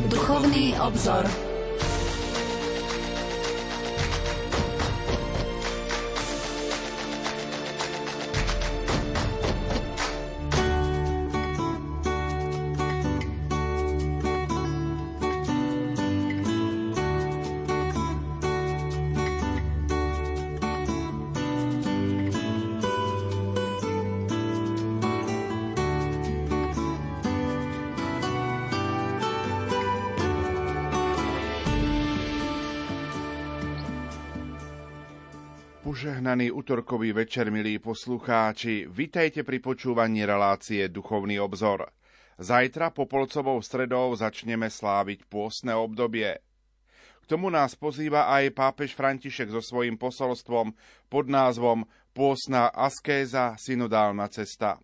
Duchovný obzor. Požehnaný útorkový večer, milí poslucháči, vitajte pri počúvaní relácie Duchovný obzor. Zajtra popolcovou stredou začneme sláviť pôstne obdobie. K tomu nás pozýva aj pápež František so svojím posolstvom pod názvom Pôstna askéza, synodálna cesta.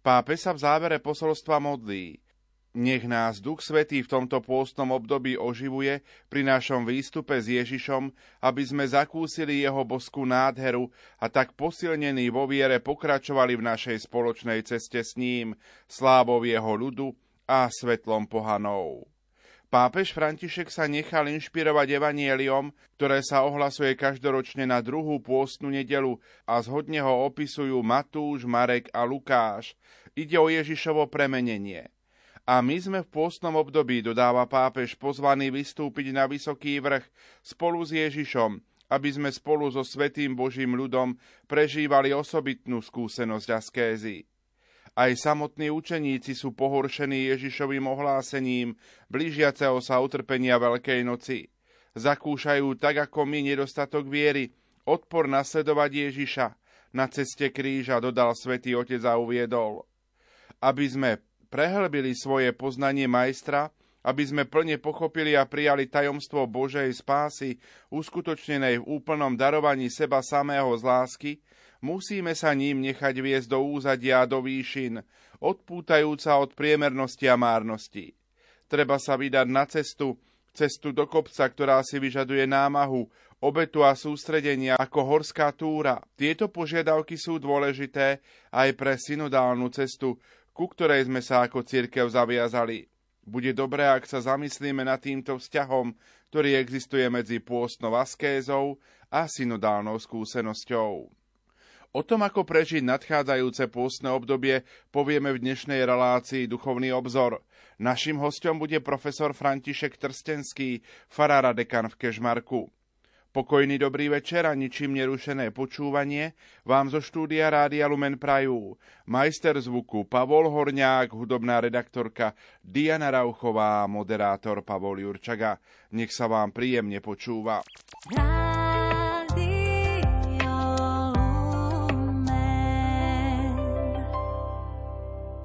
Pápež sa v závere posolstva modlí – nech nás Duch Svetý v tomto pôstnom období oživuje pri našom výstupe s Ježišom, aby sme zakúsili jeho boskú nádheru a tak posilnení vo viere pokračovali v našej spoločnej ceste s ním, slávou jeho ľudu a svetlom pohanov. Pápež František sa nechal inšpirovať evanieliom, ktoré sa ohlasuje každoročne na druhú pôstnu nedelu a zhodne ho opisujú Matúš, Marek a Lukáš. Ide o Ježišovo premenenie – a my sme v pôstnom období, dodáva pápež, pozvaní vystúpiť na vysoký vrch spolu s Ježišom, aby sme spolu so Svetým Božím ľudom prežívali osobitnú skúsenosť askézy. Aj samotní učeníci sú pohoršení Ježišovým ohlásením blížiaceho sa utrpenia Veľkej noci. Zakúšajú tak ako my nedostatok viery, odpor nasledovať Ježiša. Na ceste kríža dodal svätý Otec a uviedol. Aby sme prehlbili svoje poznanie majstra, aby sme plne pochopili a prijali tajomstvo Božej spásy, uskutočnenej v úplnom darovaní seba samého z lásky, musíme sa ním nechať viesť do úzadia a do výšin, odpútajúca od priemernosti a márnosti. Treba sa vydať na cestu, cestu do kopca, ktorá si vyžaduje námahu, obetu a sústredenia ako horská túra. Tieto požiadavky sú dôležité aj pre synodálnu cestu, ku ktorej sme sa ako církev zaviazali. Bude dobré, ak sa zamyslíme nad týmto vzťahom, ktorý existuje medzi pôstnou askézou a synodálnou skúsenosťou. O tom, ako prežiť nadchádzajúce pôstne obdobie, povieme v dnešnej relácii Duchovný obzor. Našim hostom bude profesor František Trstenský, farára dekan v Kežmarku. Pokojný dobrý večer a ničím nerušené počúvanie vám zo štúdia Rádia Lumen Prajú. Majster zvuku Pavol Horňák, hudobná redaktorka Diana Rauchová, moderátor Pavol Jurčaga. Nech sa vám príjemne počúva.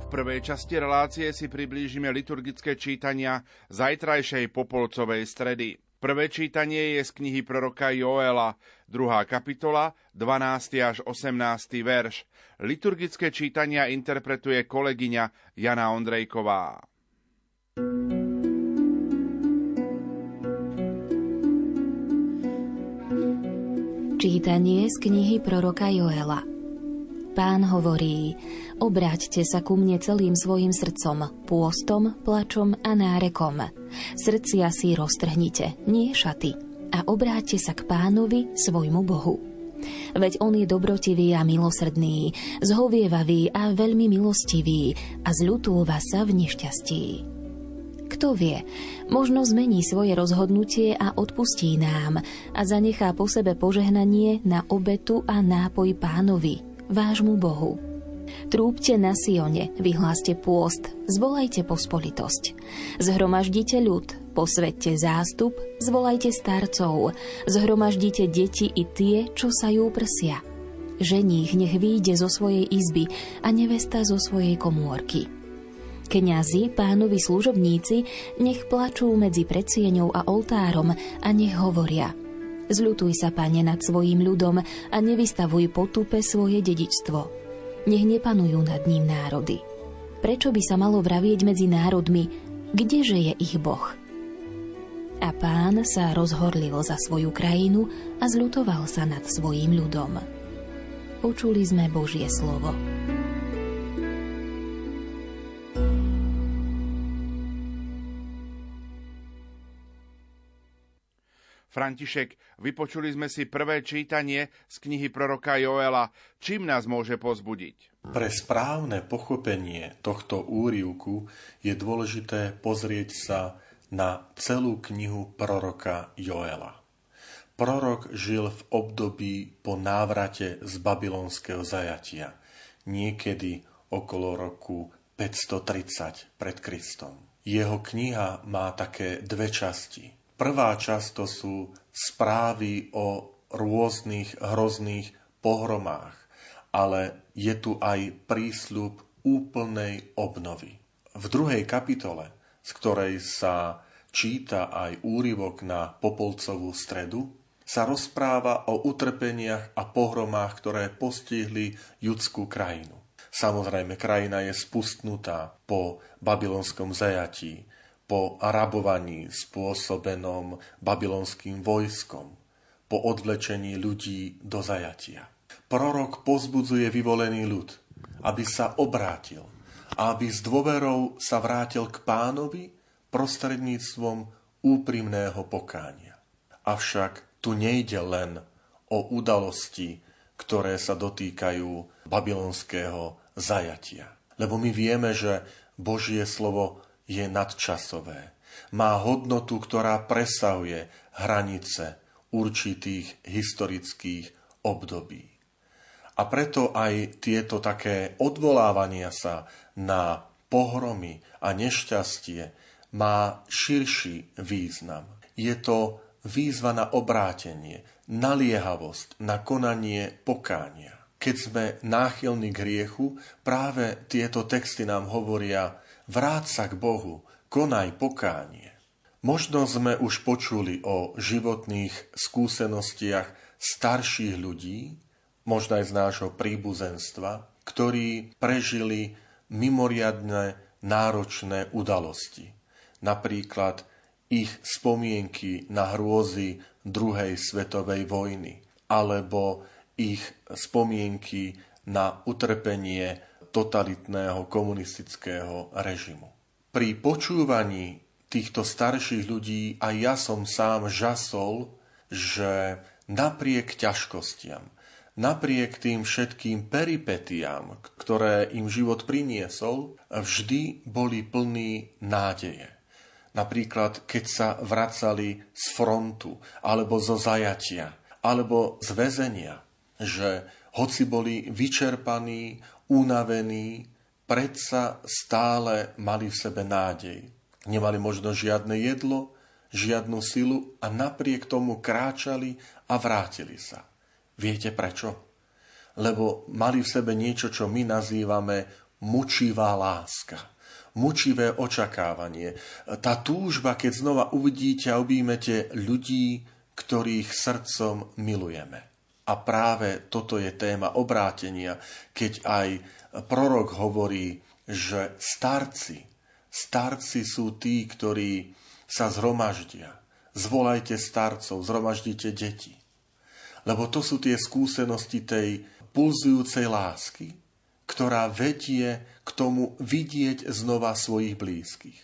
V prvej časti relácie si priblížime liturgické čítania zajtrajšej popolcovej stredy. Prvé čítanie je z knihy proroka Joela, druhá kapitola, 12. až 18. verš. Liturgické čítania interpretuje kolegyňa Jana Ondrejková. Čítanie z knihy proroka Joela. Pán hovorí, obráťte sa ku mne celým svojim srdcom, pôstom, plačom a nárekom. Srdcia si roztrhnite, nie šaty, a obráťte sa k pánovi, svojmu Bohu. Veď on je dobrotivý a milosrdný, zhovievavý a veľmi milostivý a zľutúva sa v nešťastí. Kto vie, možno zmení svoje rozhodnutie a odpustí nám a zanechá po sebe požehnanie na obetu a nápoj pánovi, vášmu Bohu. Trúbte na Sione, vyhláste pôst, zvolajte pospolitosť. Zhromaždite ľud, posvedte zástup, zvolajte starcov, zhromaždite deti i tie, čo sa ju prsia. Ženích nech výjde zo svojej izby a nevesta zo svojej komórky. Kňazi, pánovi služobníci, nech plačú medzi predsieňou a oltárom a nech hovoria – Zľutuj sa, pane, nad svojim ľudom a nevystavuj potupe svoje dedičstvo. Nech nepanujú nad ním národy. Prečo by sa malo vravieť medzi národmi, kdeže je ich Boh? A pán sa rozhorlil za svoju krajinu a zľutoval sa nad svojim ľudom. Počuli sme Božie slovo. František, vypočuli sme si prvé čítanie z knihy proroka Joela. Čím nás môže pozbudiť? Pre správne pochopenie tohto úrivku je dôležité pozrieť sa na celú knihu proroka Joela. Prorok žil v období po návrate z babylonského zajatia, niekedy okolo roku 530 pred Kristom. Jeho kniha má také dve časti. Prvá časť to sú správy o rôznych hrozných pohromách, ale je tu aj prísľub úplnej obnovy. V druhej kapitole, z ktorej sa číta aj úryvok na Popolcovú stredu, sa rozpráva o utrpeniach a pohromách, ktoré postihli judskú krajinu. Samozrejme, krajina je spustnutá po babylonskom zajatí, po rabovaní spôsobenom babylonským vojskom, po odvlečení ľudí do zajatia. Prorok pozbudzuje vyvolený ľud, aby sa obrátil a aby s dôverou sa vrátil k pánovi prostredníctvom úprimného pokánia. Avšak tu nejde len o udalosti, ktoré sa dotýkajú babylonského zajatia. Lebo my vieme, že Božie slovo je nadčasové. Má hodnotu, ktorá presahuje hranice určitých historických období. A preto aj tieto také odvolávania sa na pohromy a nešťastie má širší význam. Je to výzva na obrátenie, naliehavosť, na konanie pokánia. Keď sme náchylní k hriechu, práve tieto texty nám hovoria, vráť sa k Bohu, konaj pokánie. Možno sme už počuli o životných skúsenostiach starších ľudí, možno aj z nášho príbuzenstva, ktorí prežili mimoriadne náročné udalosti. Napríklad ich spomienky na hrôzy druhej svetovej vojny, alebo ich spomienky na utrpenie totalitného komunistického režimu. Pri počúvaní týchto starších ľudí aj ja som sám žasol, že napriek ťažkostiam, napriek tým všetkým peripetiám, ktoré im život priniesol, vždy boli plní nádeje. Napríklad, keď sa vracali z frontu, alebo zo zajatia, alebo z väzenia, že hoci boli vyčerpaní, unavení, predsa stále mali v sebe nádej. Nemali možno žiadne jedlo, žiadnu silu a napriek tomu kráčali a vrátili sa. Viete prečo? Lebo mali v sebe niečo, čo my nazývame mučivá láska. Mučivé očakávanie. Tá túžba, keď znova uvidíte a objímete ľudí, ktorých srdcom milujeme. A práve toto je téma obrátenia, keď aj prorok hovorí, že starci, starci sú tí, ktorí sa zhromaždia. Zvolajte starcov, zhromaždite deti. Lebo to sú tie skúsenosti tej pulzujúcej lásky, ktorá vedie k tomu vidieť znova svojich blízkych.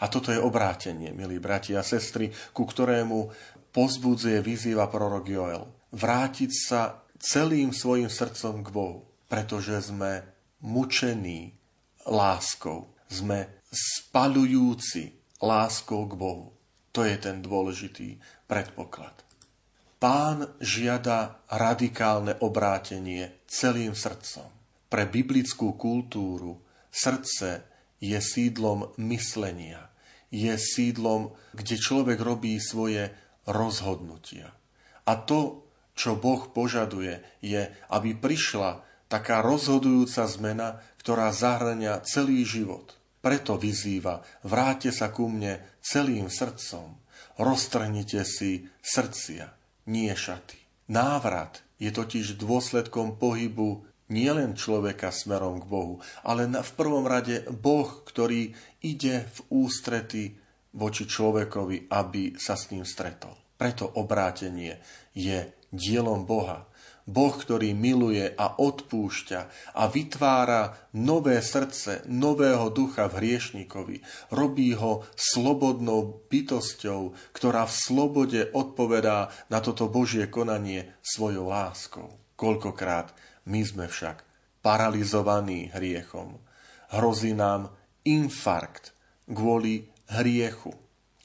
A toto je obrátenie, milí bratia a sestry, ku ktorému pozbudzuje, vyzýva prorok Joel vrátiť sa celým svojim srdcom k Bohu, pretože sme mučení láskou, sme spalujúci láskou k Bohu. To je ten dôležitý predpoklad. Pán žiada radikálne obrátenie celým srdcom. Pre biblickú kultúru srdce je sídlom myslenia, je sídlom, kde človek robí svoje rozhodnutia. A to čo Boh požaduje, je, aby prišla taká rozhodujúca zmena, ktorá zahrania celý život. Preto vyzýva, vráte sa ku mne celým srdcom, roztrhnite si srdcia, nie šaty. Návrat je totiž dôsledkom pohybu nielen človeka smerom k Bohu, ale v prvom rade Boh, ktorý ide v ústrety voči človekovi, aby sa s ním stretol. Preto obrátenie je dielom Boha. Boh, ktorý miluje a odpúšťa a vytvára nové srdce, nového ducha v hriešníkovi. Robí ho slobodnou bytosťou, ktorá v slobode odpovedá na toto Božie konanie svojou láskou. Koľkokrát my sme však paralizovaní hriechom. Hrozí nám infarkt kvôli hriechu.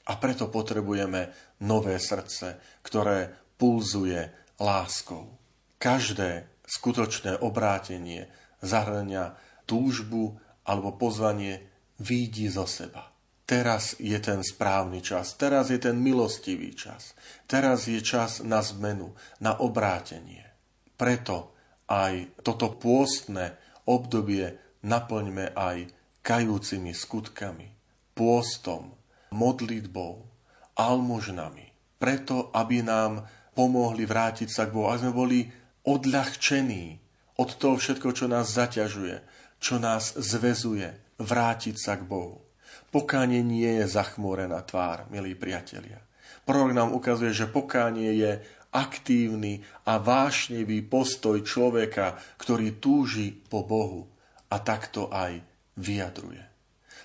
A preto potrebujeme nové srdce, ktoré pulzuje láskou. Každé skutočné obrátenie zahrania túžbu alebo pozvanie výjdi zo seba. Teraz je ten správny čas, teraz je ten milostivý čas, teraz je čas na zmenu, na obrátenie. Preto aj toto pôstne obdobie naplňme aj kajúcimi skutkami, pôstom, modlitbou, almužnami, preto aby nám pomohli vrátiť sa k Bohu, aby sme boli odľahčení od toho všetko, čo nás zaťažuje, čo nás zvezuje, vrátiť sa k Bohu. Pokánie nie je zachmúrená tvár, milí priatelia. Prorok nám ukazuje, že pokánie je aktívny a vášnevý postoj človeka, ktorý túži po Bohu a takto aj vyjadruje.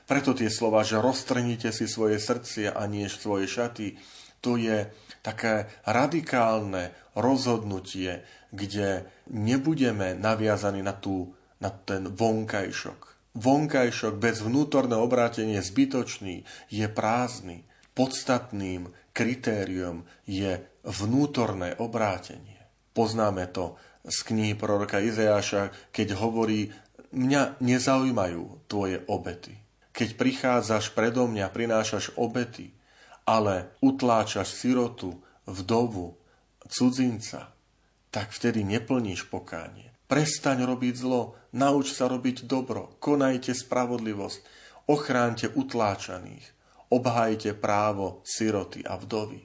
Preto tie slova, že roztrnite si svoje srdcia a nie svoje šaty, to je také radikálne rozhodnutie, kde nebudeme naviazaní na, tú, na ten vonkajšok. Vonkajšok bez vnútorného obrátenia je zbytočný, je prázdny. Podstatným kritériom je vnútorné obrátenie. Poznáme to z knihy proroka Izeáša, keď hovorí, mňa nezaujímajú tvoje obety. Keď prichádzaš predo mňa, prinášaš obety, ale utláčaš sirotu, vdovu, cudzinca, tak vtedy neplníš pokánie. Prestaň robiť zlo, nauč sa robiť dobro, konajte spravodlivosť, ochránte utláčaných, obhajte právo siroty a vdovy.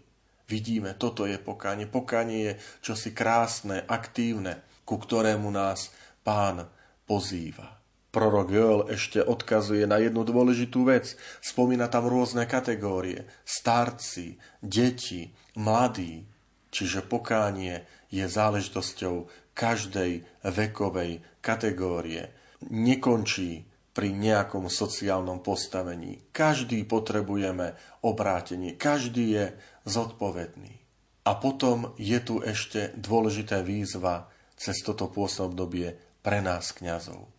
Vidíme, toto je pokánie. Pokánie je čosi krásne, aktívne, ku ktorému nás pán pozýva. Prorok Joel ešte odkazuje na jednu dôležitú vec. Spomína tam rôzne kategórie. Starci, deti, mladí. Čiže pokánie je záležitosťou každej vekovej kategórie. Nekončí pri nejakom sociálnom postavení. Každý potrebujeme obrátenie. Každý je zodpovedný. A potom je tu ešte dôležitá výzva cez toto pôsobné obdobie pre nás kňazov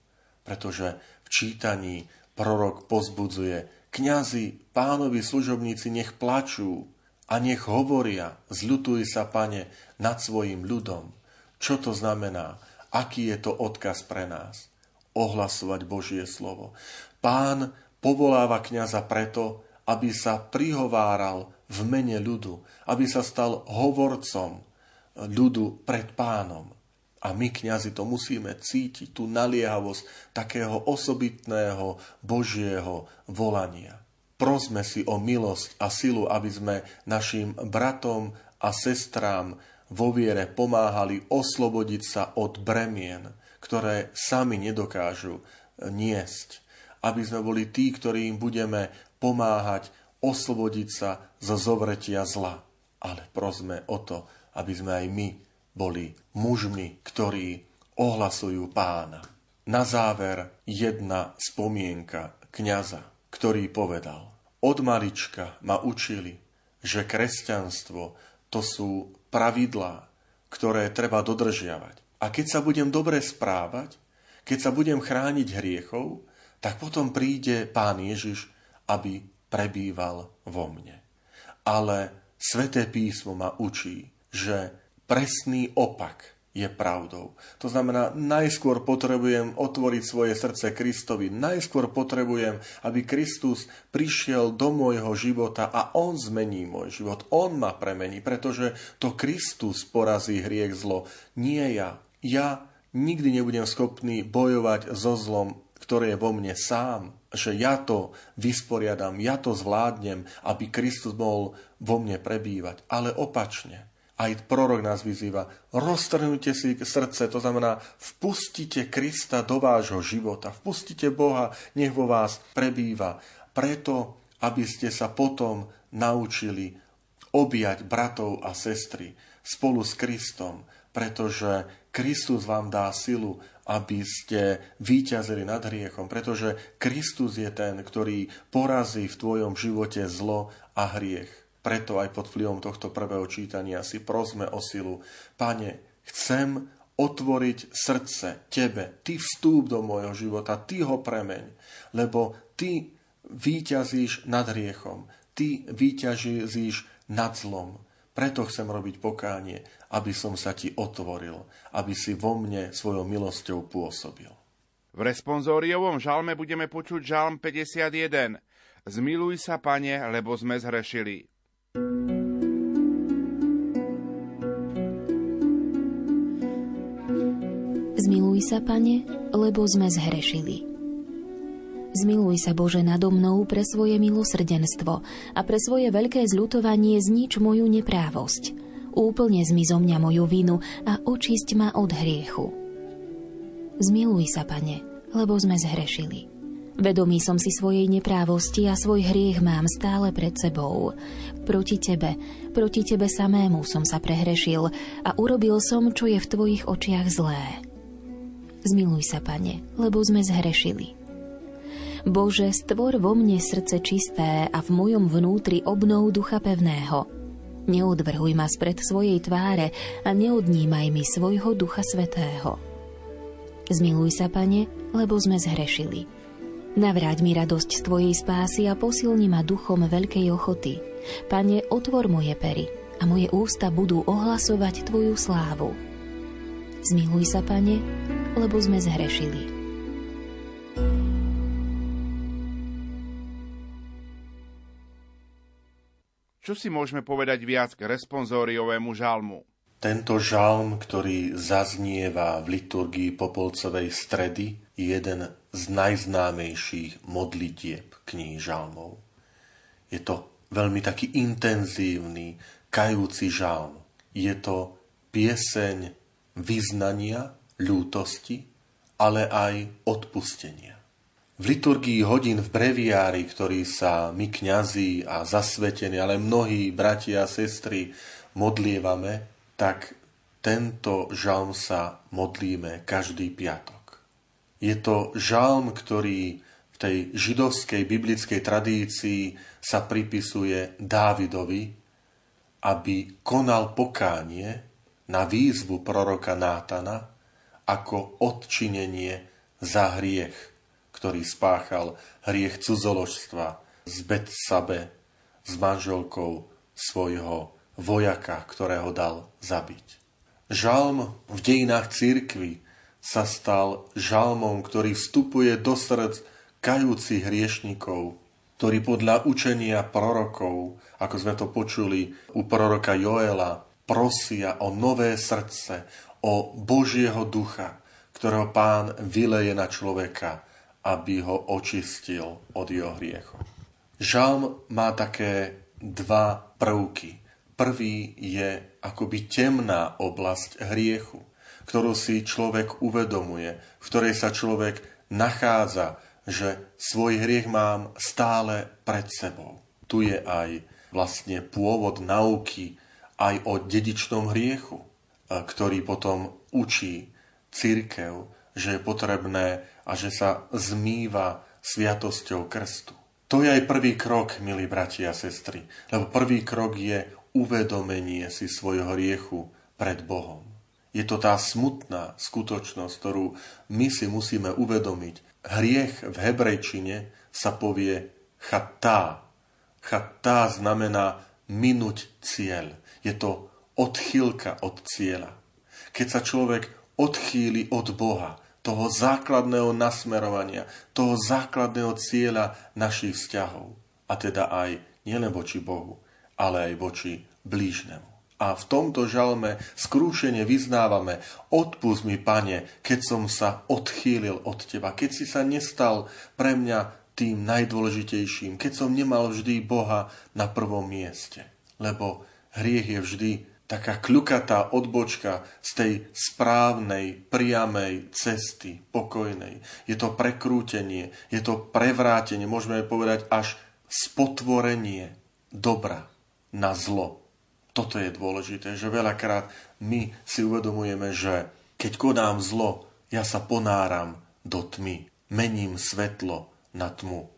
pretože v čítaní prorok pozbudzuje kňazi, pánovi služobníci nech plačú a nech hovoria, zľutuj sa, pane, nad svojim ľudom. Čo to znamená? Aký je to odkaz pre nás? Ohlasovať Božie slovo. Pán povoláva kňaza preto, aby sa prihováral v mene ľudu, aby sa stal hovorcom ľudu pred pánom. A my, kňazi, to musíme cítiť, tú naliehavosť takého osobitného Božieho volania. Prosme si o milosť a silu, aby sme našim bratom a sestrám vo viere pomáhali oslobodiť sa od bremien, ktoré sami nedokážu niesť. Aby sme boli tí, ktorí im budeme pomáhať oslobodiť sa zo zovretia zla. Ale prosme o to, aby sme aj my boli mužmi, ktorí ohlasujú pána. Na záver jedna spomienka kňaza, ktorý povedal, od malička ma učili, že kresťanstvo to sú pravidlá, ktoré treba dodržiavať. A keď sa budem dobre správať, keď sa budem chrániť hriechov, tak potom príde Pán Ježiš, aby prebýval vo mne. Ale Sveté písmo ma učí, že presný opak je pravdou. To znamená, najskôr potrebujem otvoriť svoje srdce Kristovi, najskôr potrebujem, aby Kristus prišiel do môjho života a On zmení môj život, On ma premení, pretože to Kristus porazí hriech zlo, nie ja. Ja nikdy nebudem schopný bojovať so zlom, ktoré je vo mne sám, že ja to vysporiadam, ja to zvládnem, aby Kristus mohol vo mne prebývať, ale opačne. Aj prorok nás vyzýva, roztrhnite si srdce, to znamená, vpustite Krista do vášho života, vpustite Boha, nech vo vás prebýva, preto, aby ste sa potom naučili objať bratov a sestry spolu s Kristom, pretože Kristus vám dá silu, aby ste víťazili nad hriechom, pretože Kristus je ten, ktorý porazí v tvojom živote zlo a hriech. Preto aj pod vplyvom tohto prvého čítania si prosme o silu. Pane, chcem otvoriť srdce Tebe. Ty vstúp do môjho života, Ty ho premeň, lebo Ty víťazíš nad hriechom, Ty víťazíš nad zlom. Preto chcem robiť pokánie, aby som sa ti otvoril, aby si vo mne svojou milosťou pôsobil. V responsóriovom žalme budeme počuť žalm 51. Zmiluj sa, pane, lebo sme zhrešili. Zmiluj sa, pane, lebo sme zhrešili. Zmiluj sa, Bože, nado mnou pre svoje milosrdenstvo a pre svoje veľké zľutovanie znič moju neprávosť. Úplne zmizo mňa moju vinu a očisť ma od hriechu. Zmiluj sa, Pane, lebo sme zhrešili. Vedomý som si svojej neprávosti a svoj hriech mám stále pred sebou. Proti Tebe, proti Tebe samému som sa prehrešil a urobil som, čo je v Tvojich očiach zlé. Zmiluj sa, Pane, lebo sme zhrešili. Bože, stvor vo mne srdce čisté a v mojom vnútri obnov ducha pevného. Neodvrhuj ma spred svojej tváre a neodnímaj mi svojho ducha svetého. Zmiluj sa, Pane, lebo sme zhrešili. Navráť mi radosť z Tvojej spásy a posilni ma duchom veľkej ochoty. Pane, otvor moje pery a moje ústa budú ohlasovať Tvoju slávu. Zmiluj sa, Pane, lebo sme zhrešili. Čo si môžeme povedať viac k responsóriovému žalmu? Tento žalm, ktorý zaznieva v liturgii Popolcovej stredy, je jeden z najznámejších modlitieb kníh žalmov. Je to veľmi taký intenzívny, kajúci žalm. Je to pieseň vyznania, ľútosti, ale aj odpustenia. V liturgii hodín v breviári, ktorý sa my kňazi a zasvetení, ale mnohí bratia a sestry modlievame, tak tento žalm sa modlíme každý piatok. Je to žalm, ktorý v tej židovskej biblickej tradícii sa pripisuje Dávidovi, aby konal pokánie na výzvu proroka Nátana ako odčinenie za hriech ktorý spáchal hriech cudzoložstva z Betsabe s manželkou svojho vojaka, ktorého dal zabiť. Žalm v dejinách církvy sa stal žalmom, ktorý vstupuje do srdc kajúcich hriešnikov, ktorí podľa učenia prorokov, ako sme to počuli u proroka Joela, prosia o nové srdce, o Božieho ducha, ktorého pán vyleje na človeka aby ho očistil od jeho hriechov. Žalm má také dva prvky. Prvý je akoby temná oblasť hriechu, ktorú si človek uvedomuje, v ktorej sa človek nachádza, že svoj hriech mám stále pred sebou. Tu je aj vlastne pôvod nauky aj o dedičnom hriechu, ktorý potom učí církev, že je potrebné a že sa zmýva sviatosťou krstu. To je aj prvý krok, milí bratia a sestry, lebo prvý krok je uvedomenie si svojho riechu pred Bohom. Je to tá smutná skutočnosť, ktorú my si musíme uvedomiť. Hriech v hebrejčine sa povie chatá. Chatá znamená minúť cieľ. Je to odchýlka od cieľa. Keď sa človek odchýli od Boha, toho základného nasmerovania, toho základného cieľa našich vzťahov. A teda aj nielen voči Bohu, ale aj voči blížnemu. A v tomto žalme skrúšene vyznávame, odpust mi, pane, keď som sa odchýlil od teba, keď si sa nestal pre mňa tým najdôležitejším, keď som nemal vždy Boha na prvom mieste. Lebo hriech je vždy taká kľukatá odbočka z tej správnej, priamej cesty, pokojnej. Je to prekrútenie, je to prevrátenie, môžeme povedať až spotvorenie dobra na zlo. Toto je dôležité, že veľakrát my si uvedomujeme, že Keď konám zlo, ja sa ponáram do tmy, mením svetlo na tmu.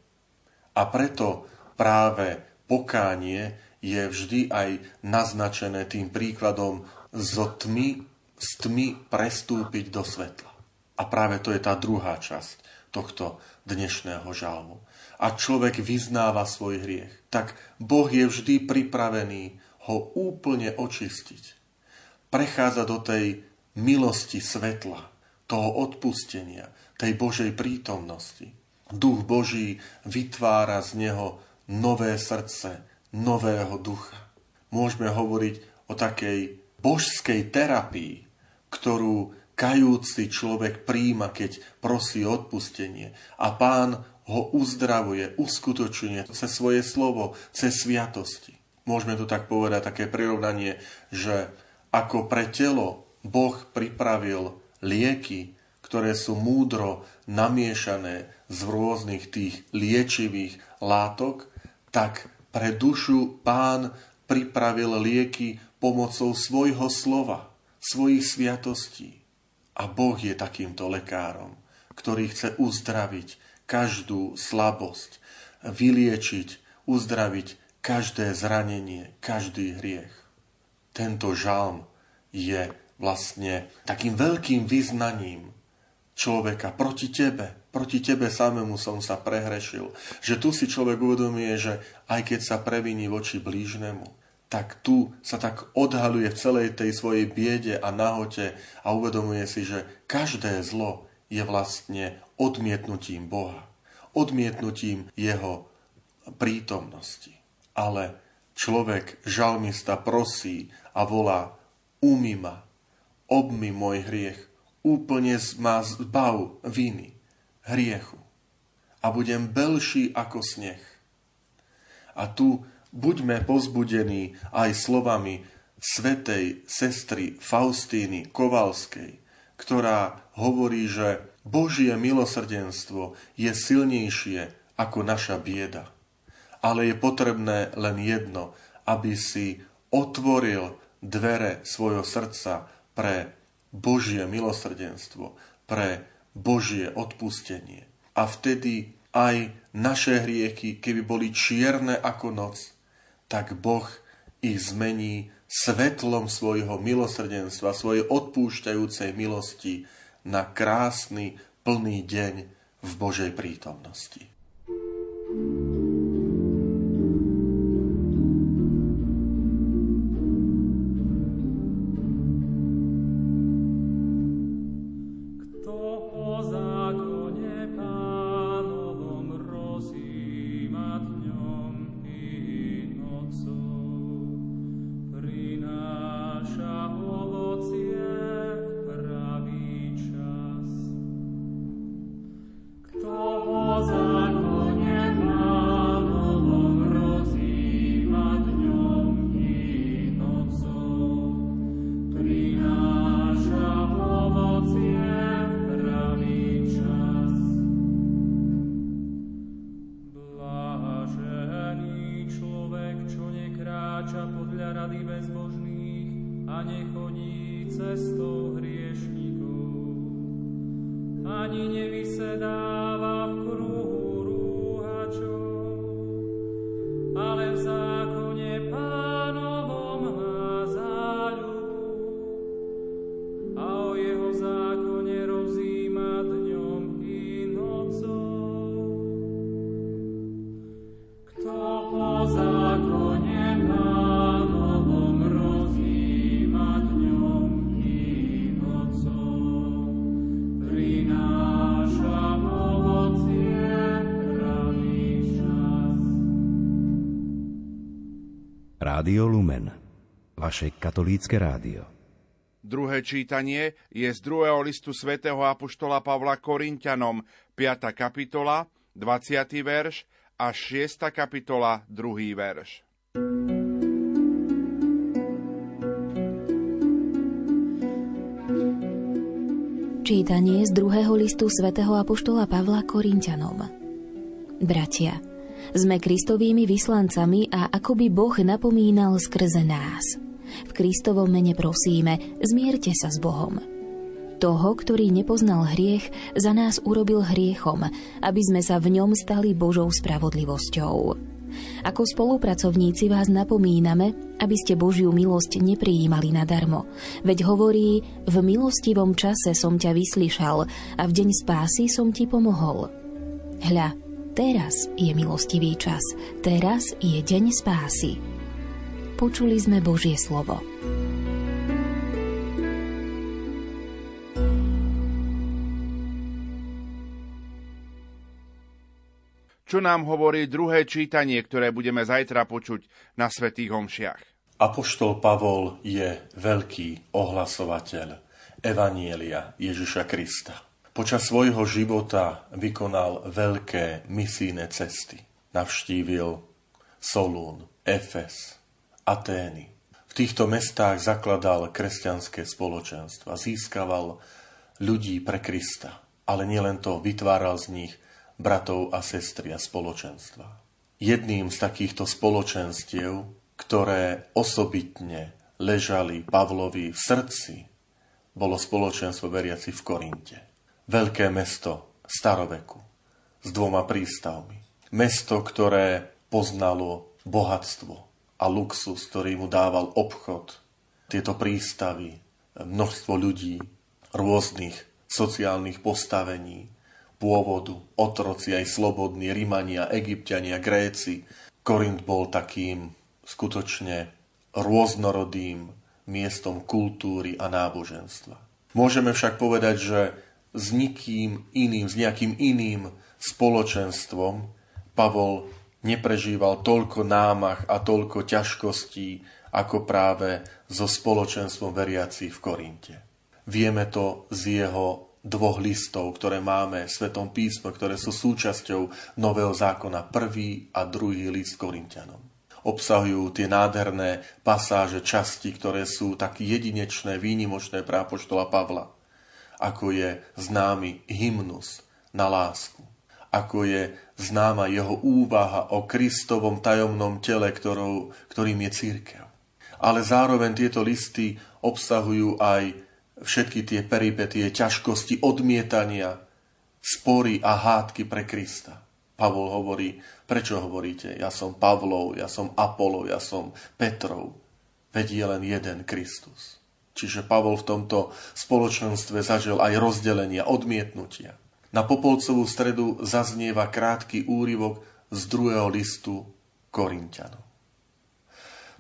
A preto práve pokánie je vždy aj naznačené tým príkladom zo tmy, z tmy prestúpiť do svetla. A práve to je tá druhá časť tohto dnešného žalmu. A človek vyznáva svoj hriech, tak Boh je vždy pripravený ho úplne očistiť. Prechádza do tej milosti svetla, toho odpustenia, tej Božej prítomnosti. Duch Boží vytvára z neho nové srdce, nového ducha. Môžeme hovoriť o takej božskej terapii, ktorú kajúci človek príjima, keď prosí odpustenie. A pán ho uzdravuje, uskutočuje cez svoje slovo, cez sviatosti. Môžeme to tak povedať, také prirovnanie, že ako pre telo Boh pripravil lieky, ktoré sú múdro namiešané z rôznych tých liečivých látok, tak pre dušu pán pripravil lieky pomocou svojho slova, svojich sviatostí. A Boh je takýmto lekárom, ktorý chce uzdraviť každú slabosť, vyliečiť, uzdraviť každé zranenie, každý hriech. Tento žalm je vlastne takým veľkým vyznaním človeka proti tebe. Proti tebe samému som sa prehrešil. Že tu si človek uvedomuje, že aj keď sa previní voči blížnemu, tak tu sa tak odhaluje v celej tej svojej biede a nahote a uvedomuje si, že každé zlo je vlastne odmietnutím Boha. Odmietnutím Jeho prítomnosti. Ale človek, žalmista, prosí a volá, umýma, obmy môj hriech, úplne ma zbav viny, hriechu a budem belší ako sneh. A tu buďme pozbudení aj slovami svetej sestry Faustíny Kovalskej, ktorá hovorí, že Božie milosrdenstvo je silnejšie ako naša bieda. Ale je potrebné len jedno, aby si otvoril dvere svojho srdca pre Božie milosrdenstvo, pre Božie odpustenie. A vtedy aj naše hriechy, keby boli čierne ako noc, tak Boh ich zmení svetlom svojho milosrdenstva, svojej odpúšťajúcej milosti na krásny, plný deň v Božej prítomnosti. thank you Rádio Lumen, vaše katolícke rádio. Druhé čítanie je z druhého listu svätého Apoštola Pavla Korintianom, 5. kapitola, 20. verš a 6. kapitola, 2. verš. Čítanie z druhého listu svätého Apoštola Pavla Korintianom. Bratia, sme Kristovými vyslancami a ako by Boh napomínal skrze nás. V Kristovom mene prosíme, zmierte sa s Bohom. Toho, ktorý nepoznal hriech, za nás urobil hriechom, aby sme sa v ňom stali Božou spravodlivosťou. Ako spolupracovníci vás napomíname, aby ste Božiu milosť neprijímali nadarmo. Veď hovorí, v milostivom čase som ťa vyslyšal a v deň spásy som ti pomohol. Hľa, teraz je milostivý čas, teraz je deň spásy. Počuli sme Božie slovo. čo nám hovorí druhé čítanie, ktoré budeme zajtra počuť na Svetých Homšiach. Apoštol Pavol je veľký ohlasovateľ Evanielia Ježiša Krista. Počas svojho života vykonal veľké misijné cesty. Navštívil Solún, Efes, Atény. V týchto mestách zakladal kresťanské spoločenstva, získaval ľudí pre Krista. Ale nielen to, vytváral z nich bratov a sestry a spoločenstva. Jedným z takýchto spoločenstiev, ktoré osobitne ležali Pavlovi v srdci, bolo spoločenstvo veriaci v Korinte. Veľké mesto staroveku s dvoma prístavmi. Mesto, ktoré poznalo bohatstvo a luxus, ktorý mu dával obchod, tieto prístavy, množstvo ľudí, rôznych sociálnych postavení, pôvodu, otroci aj slobodní, Rimania, Egyptiania, Gréci. Korint bol takým skutočne rôznorodým miestom kultúry a náboženstva. Môžeme však povedať, že s nikým iným, s nejakým iným spoločenstvom Pavol neprežíval toľko námach a toľko ťažkostí, ako práve so spoločenstvom veriacich v Korinte. Vieme to z jeho dvoch listov, ktoré máme v Svetom písme, ktoré sú súčasťou Nového zákona, prvý a druhý list Korintianom. Obsahujú tie nádherné pasáže, časti, ktoré sú tak jedinečné, výnimočné pre Apoštola Pavla. Ako je známy hymnus na lásku. Ako je známa jeho úvaha o Kristovom tajomnom tele, ktorou, ktorým je církev. Ale zároveň tieto listy obsahujú aj všetky tie peripetie, ťažkosti, odmietania, spory a hádky pre Krista. Pavol hovorí, prečo hovoríte, ja som Pavlov, ja som Apolov, ja som Petrov. Veď je len jeden Kristus. Čiže Pavol v tomto spoločenstve zažil aj rozdelenia, odmietnutia. Na Popolcovú stredu zaznieva krátky úryvok z druhého listu Korintianov.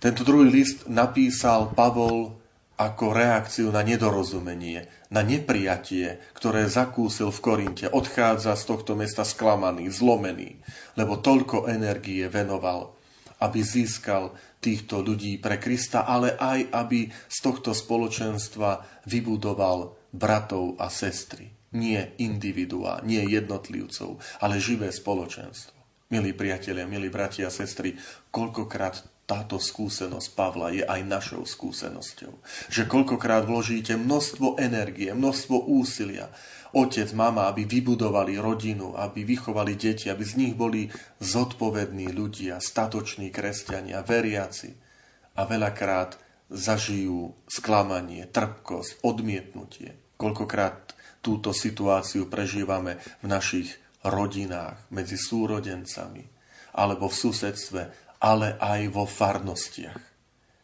Tento druhý list napísal Pavol ako reakciu na nedorozumenie, na neprijatie, ktoré zakúsil v Korinte. Odchádza z tohto mesta sklamaný, zlomený, lebo toľko energie venoval, aby získal týchto ľudí pre Krista, ale aj aby z tohto spoločenstva vybudoval bratov a sestry. Nie individuá, nie jednotlivcov, ale živé spoločenstvo. Milí priatelia, milí bratia a sestry, koľkokrát táto skúsenosť Pavla je aj našou skúsenosťou. Že koľkokrát vložíte množstvo energie, množstvo úsilia, otec, mama, aby vybudovali rodinu, aby vychovali deti, aby z nich boli zodpovední ľudia, statoční kresťania, veriaci. A veľakrát zažijú sklamanie, trpkosť, odmietnutie. Koľkokrát túto situáciu prežívame v našich rodinách, medzi súrodencami, alebo v susedstve, ale aj vo farnostiach.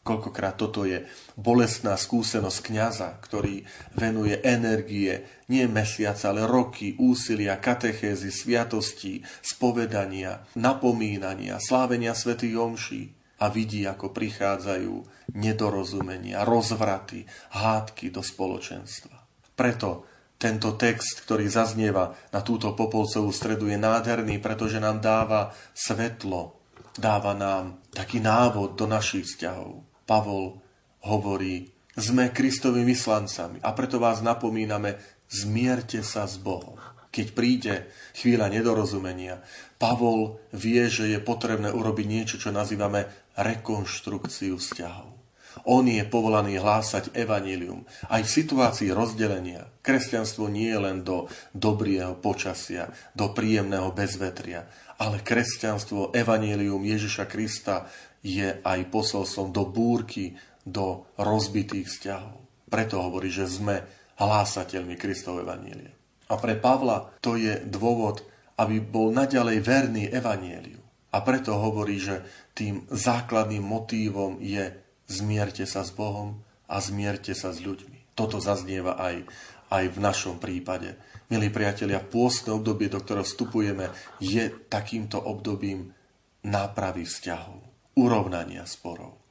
Koľkokrát toto je bolestná skúsenosť kňaza, ktorý venuje energie, nie mesiaca, ale roky, úsilia, katechézy, sviatostí, spovedania, napomínania, slávenia svätých omší a vidí, ako prichádzajú nedorozumenia, rozvraty, hádky do spoločenstva. Preto tento text, ktorý zaznieva na túto popolcovú stredu, je nádherný, pretože nám dáva svetlo dáva nám taký návod do našich vzťahov. Pavol hovorí, sme Kristovými vyslancami a preto vás napomíname, zmierte sa s Bohom. Keď príde chvíľa nedorozumenia, Pavol vie, že je potrebné urobiť niečo, čo nazývame rekonštrukciu vzťahov. On je povolaný hlásať evanílium. Aj v situácii rozdelenia. Kresťanstvo nie je len do dobrého počasia, do príjemného bezvetria, ale kresťanstvo, evanílium Ježiša Krista je aj posolstvom do búrky, do rozbitých vzťahov. Preto hovorí, že sme hlásateľmi Kristovo evanílie. A pre Pavla to je dôvod, aby bol naďalej verný evanieliu. A preto hovorí, že tým základným motívom je zmierte sa s Bohom a zmierte sa s ľuďmi. Toto zaznieva aj, aj v našom prípade. Milí priatelia, pôstne obdobie, do ktorého vstupujeme, je takýmto obdobím nápravy vzťahov, urovnania sporov,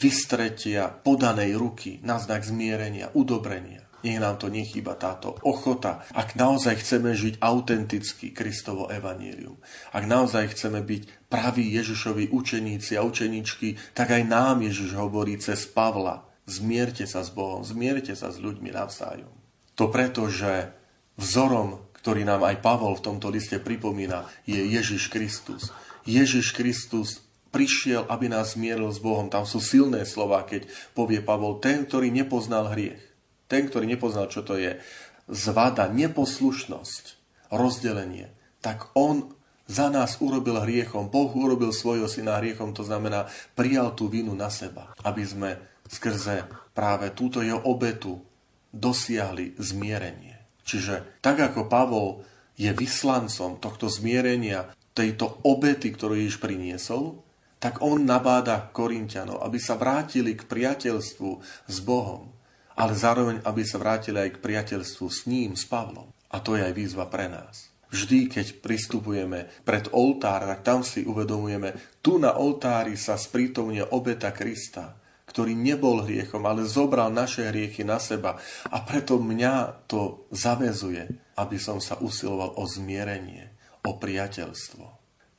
vystretia podanej ruky na znak zmierenia, udobrenia. Nech nám to nechýba táto ochota, ak naozaj chceme žiť autenticky Kristovo evanílium, ak naozaj chceme byť praví Ježišovi učeníci a učeničky, tak aj nám Ježiš hovorí cez Pavla, zmierte sa s Bohom, zmierte sa s ľuďmi navzájom. To preto, že vzorom, ktorý nám aj Pavol v tomto liste pripomína, je Ježiš Kristus. Ježiš Kristus prišiel, aby nás zmieril s Bohom. Tam sú silné slova, keď povie Pavol, ten, ktorý nepoznal hriech, ten, ktorý nepoznal, čo to je zvada, neposlušnosť, rozdelenie, tak on za nás urobil hriechom. Boh urobil svojho syna hriechom, to znamená, prijal tú vinu na seba, aby sme skrze práve túto jeho obetu dosiahli zmierenie. Čiže tak ako Pavol je vyslancom tohto zmierenia, tejto obety, ktorú Ježiš priniesol, tak on nabáda Korintianov, aby sa vrátili k priateľstvu s Bohom ale zároveň, aby sa vrátili aj k priateľstvu s ním, s Pavlom. A to je aj výzva pre nás. Vždy, keď pristupujeme pred oltár, tak tam si uvedomujeme, tu na oltári sa sprítomne obeta Krista, ktorý nebol hriechom, ale zobral naše hriechy na seba. A preto mňa to zavezuje, aby som sa usiloval o zmierenie, o priateľstvo.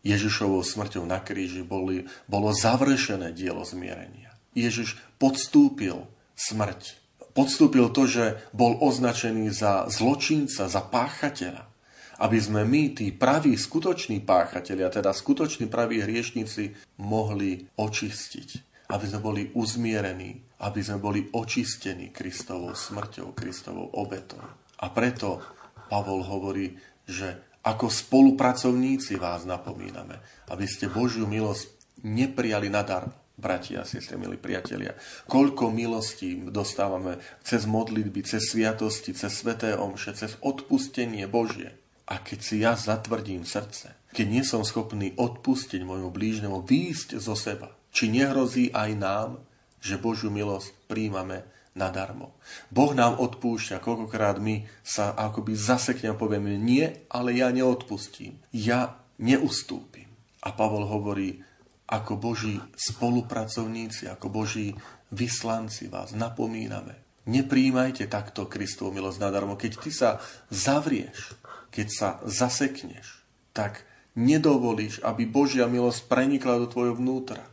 Ježišovou smrťou na kríži boli, bolo završené dielo zmierenia. Ježiš podstúpil smrť podstúpil to, že bol označený za zločinca, za páchateľa. Aby sme my, tí praví, skutoční páchatelia, teda skutoční praví hriešníci, mohli očistiť. Aby sme boli uzmierení, aby sme boli očistení Kristovou smrťou, Kristovou obetou. A preto Pavol hovorí, že ako spolupracovníci vás napomíname, aby ste Božiu milosť neprijali nadarmo bratia a sestry, milí priatelia. Koľko milostí dostávame cez modlitby, cez sviatosti, cez sveté omše, cez odpustenie Božie. A keď si ja zatvrdím srdce, keď nie som schopný odpustiť môjmu blížnemu, výjsť zo seba, či nehrozí aj nám, že Božiu milosť príjmame nadarmo. Boh nám odpúšťa, koľkokrát my sa akoby zaseknem a povieme nie, ale ja neodpustím. Ja neustúpim. A Pavol hovorí, ako Boží spolupracovníci, ako Boží vyslanci vás napomíname. Nepríjmajte takto Kristovu milosť nadarmo. Keď ty sa zavrieš, keď sa zasekneš, tak nedovolíš, aby Božia milosť prenikla do tvojho vnútra,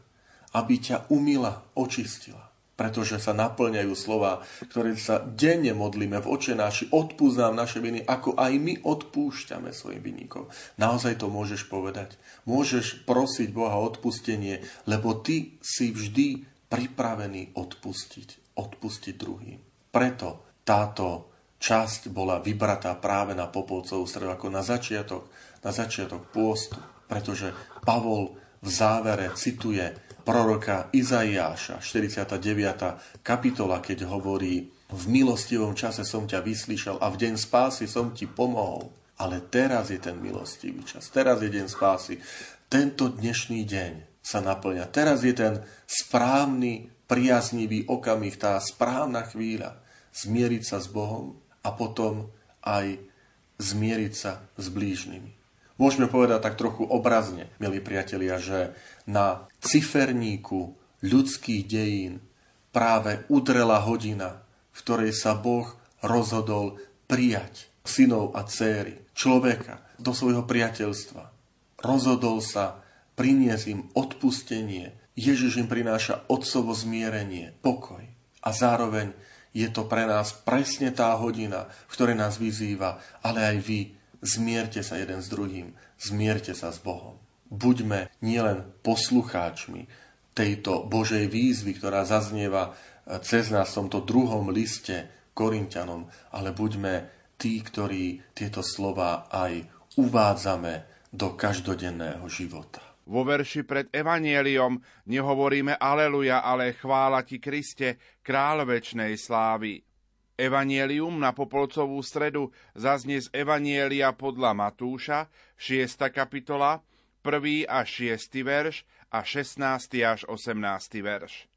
aby ťa umila, očistila pretože sa naplňajú slova, ktoré sa denne modlíme v očenáši, odpúsť nám naše viny, ako aj my odpúšťame svojim vinníkom. Naozaj to môžeš povedať. Môžeš prosiť Boha odpustenie, lebo ty si vždy pripravený odpustiť. Odpustiť druhým. Preto táto časť bola vybratá práve na Popolcovú stredu ako na začiatok, na začiatok pôstu, pretože Pavol v závere cituje proroka Izaiáša, 49. kapitola, keď hovorí v milostivom čase som ťa vyslyšal a v deň spásy som ti pomohol. Ale teraz je ten milostivý čas, teraz je deň spásy. Tento dnešný deň sa naplňa. Teraz je ten správny, priaznivý okamih, tá správna chvíľa zmieriť sa s Bohom a potom aj zmieriť sa s blížnymi. Môžeme povedať tak trochu obrazne, milí priatelia, že na ciferníku ľudských dejín práve udrela hodina, v ktorej sa Boh rozhodol prijať synov a céry, človeka do svojho priateľstva. Rozhodol sa priniesť im odpustenie. Ježiš im prináša otcovo zmierenie, pokoj. A zároveň je to pre nás presne tá hodina, v ktorej nás vyzýva, ale aj vy Zmierte sa jeden s druhým, zmierte sa s Bohom. Buďme nielen poslucháčmi tejto Božej výzvy, ktorá zaznieva e, cez nás v tomto druhom liste Korintianom, ale buďme tí, ktorí tieto slova aj uvádzame do každodenného života. Vo verši pred Evanieliom nehovoríme Aleluja, ale chvála ti Kriste, král večnej slávy. Evanielium na Popolcovú stredu zaznie z Evanielia podľa Matúša, 6. kapitola, 1. až 6. verš a 16. až 18. verš.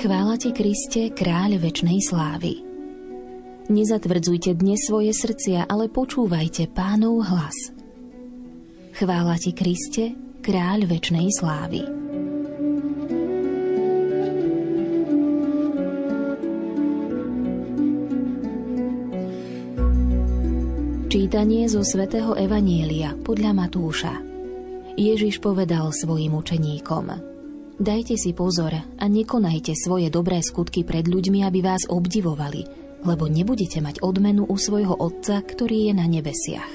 Chvála ti, Kriste, kráľ večnej slávy. Nezatvrdzujte dnes svoje srdcia, ale počúvajte pánov hlas. Chvála ti, Kriste, kráľ večnej slávy. Čítanie zo svätého Evanielia podľa Matúša Ježiš povedal svojim učeníkom Dajte si pozor a nekonajte svoje dobré skutky pred ľuďmi, aby vás obdivovali, lebo nebudete mať odmenu u svojho Otca, ktorý je na nebesiach.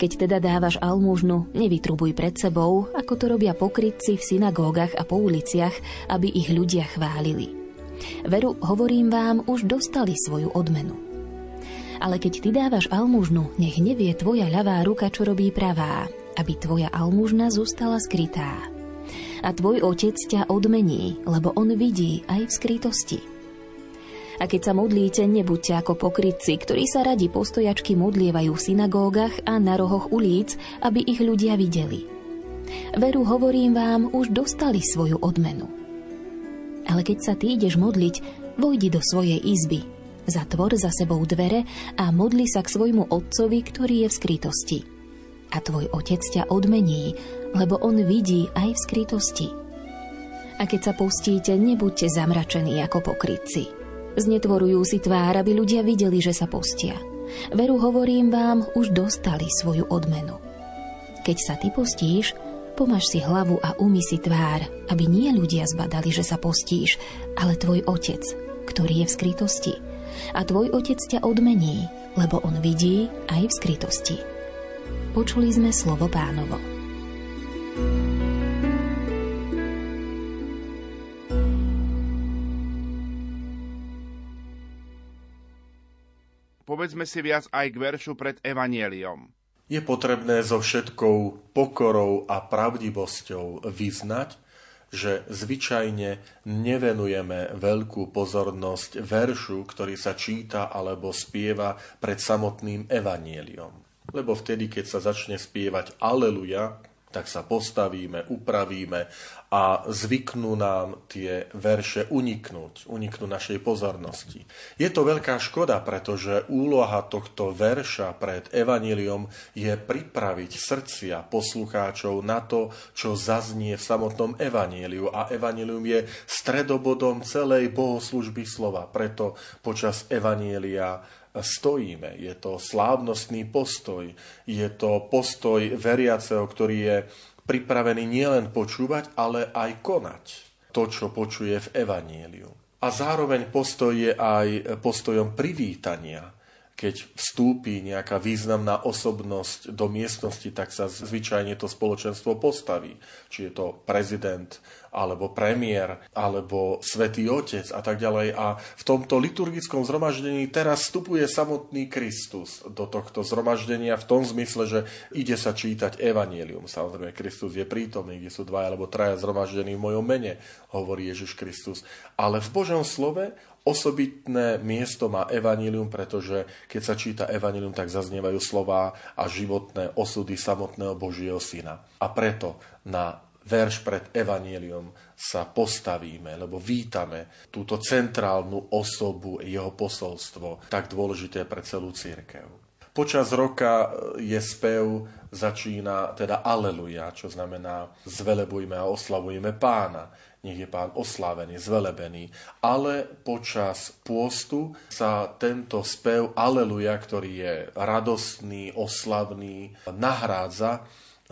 Keď teda dávaš almužnu, nevytrubuj pred sebou, ako to robia pokrytci v synagógach a po uliciach, aby ich ľudia chválili. Veru, hovorím vám, už dostali svoju odmenu. Ale keď ty dávaš almužnu, nech nevie tvoja ľavá ruka, čo robí pravá, aby tvoja almužna zostala skrytá. A tvoj otec ťa odmení, lebo on vidí aj v skrytosti a keď sa modlíte, nebuďte ako pokrytci, ktorí sa radi postojačky modlievajú v synagógach a na rohoch ulic, aby ich ľudia videli. Veru, hovorím vám, už dostali svoju odmenu. Ale keď sa ty ideš modliť, vojdi do svojej izby, zatvor za sebou dvere a modli sa k svojmu otcovi, ktorý je v skrytosti. A tvoj otec ťa odmení, lebo on vidí aj v skrytosti. A keď sa postíte, nebuďte zamračení ako pokrytci Znetvorujú si tvár, aby ľudia videli, že sa postia. Veru hovorím vám, už dostali svoju odmenu. Keď sa ty postíš, pomaž si hlavu a umy si tvár, aby nie ľudia zbadali, že sa postíš, ale tvoj otec, ktorý je v skrytosti. A tvoj otec ťa odmení, lebo on vidí aj v skrytosti. Počuli sme slovo pánovo. Povedzme si viac aj k veršu pred Evanieliom. Je potrebné so všetkou pokorou a pravdivosťou vyznať, že zvyčajne nevenujeme veľkú pozornosť veršu, ktorý sa číta alebo spieva pred samotným evanieliom. Lebo vtedy, keď sa začne spievať Aleluja, tak sa postavíme, upravíme a zvyknú nám tie verše uniknúť, uniknú našej pozornosti. Je to veľká škoda, pretože úloha tohto verša pred Evaníliom je pripraviť srdcia poslucháčov na to, čo zaznie v samotnom Evaníliu. A Evanílium je stredobodom celej bohoslužby slova. Preto počas Evanília stojíme. Je to slávnostný postoj. Je to postoj veriaceho, ktorý je pripravený nielen počúvať, ale aj konať to, čo počuje v Evanieliu. A zároveň postoj je aj postojom privítania keď vstúpi nejaká významná osobnosť do miestnosti, tak sa zvyčajne to spoločenstvo postaví. Či je to prezident, alebo premiér, alebo svätý Otec a tak ďalej. A v tomto liturgickom zhromaždení teraz vstupuje samotný Kristus do tohto zhromaždenia v tom zmysle, že ide sa čítať Evangelium. Samozrejme, Kristus je prítomný, kde sú dva alebo traja zhromaždení v mojom mene, hovorí Ježiš Kristus. Ale v Božom slove Osobitné miesto má Evangelium, pretože keď sa číta Evangelium, tak zaznievajú slová a životné osudy samotného Božieho Syna. A preto na verš pred Evangelium sa postavíme, lebo vítame túto centrálnu osobu, jeho posolstvo, tak dôležité pre celú církev. Počas roka je spev, začína teda Aleluja, čo znamená zvelebujme a oslavujeme pána nech je pán oslávený, zvelebený. Ale počas pôstu sa tento spev Aleluja, ktorý je radostný, oslavný, nahrádza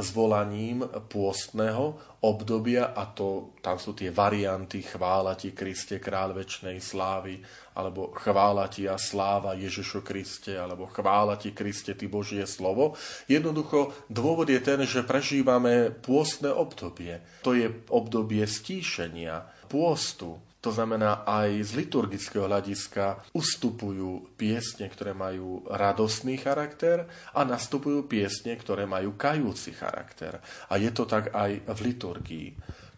zvolaním pôstneho obdobia a to, tam sú tie varianty chvála ti Kriste, kráľ väčšnej slávy, alebo chvála ti a sláva Ježišu Kriste, alebo chvála ti Kriste, ty Božie slovo. Jednoducho dôvod je ten, že prežívame pôstne obdobie. To je obdobie stíšenia, pôstu, To znamená, aj z liturgického hľadiska ustupujú piesne, ktoré majú radostný charakter a nastupujú piesne, ktoré majú kajúci charakter. A je to tak aj v liturgii.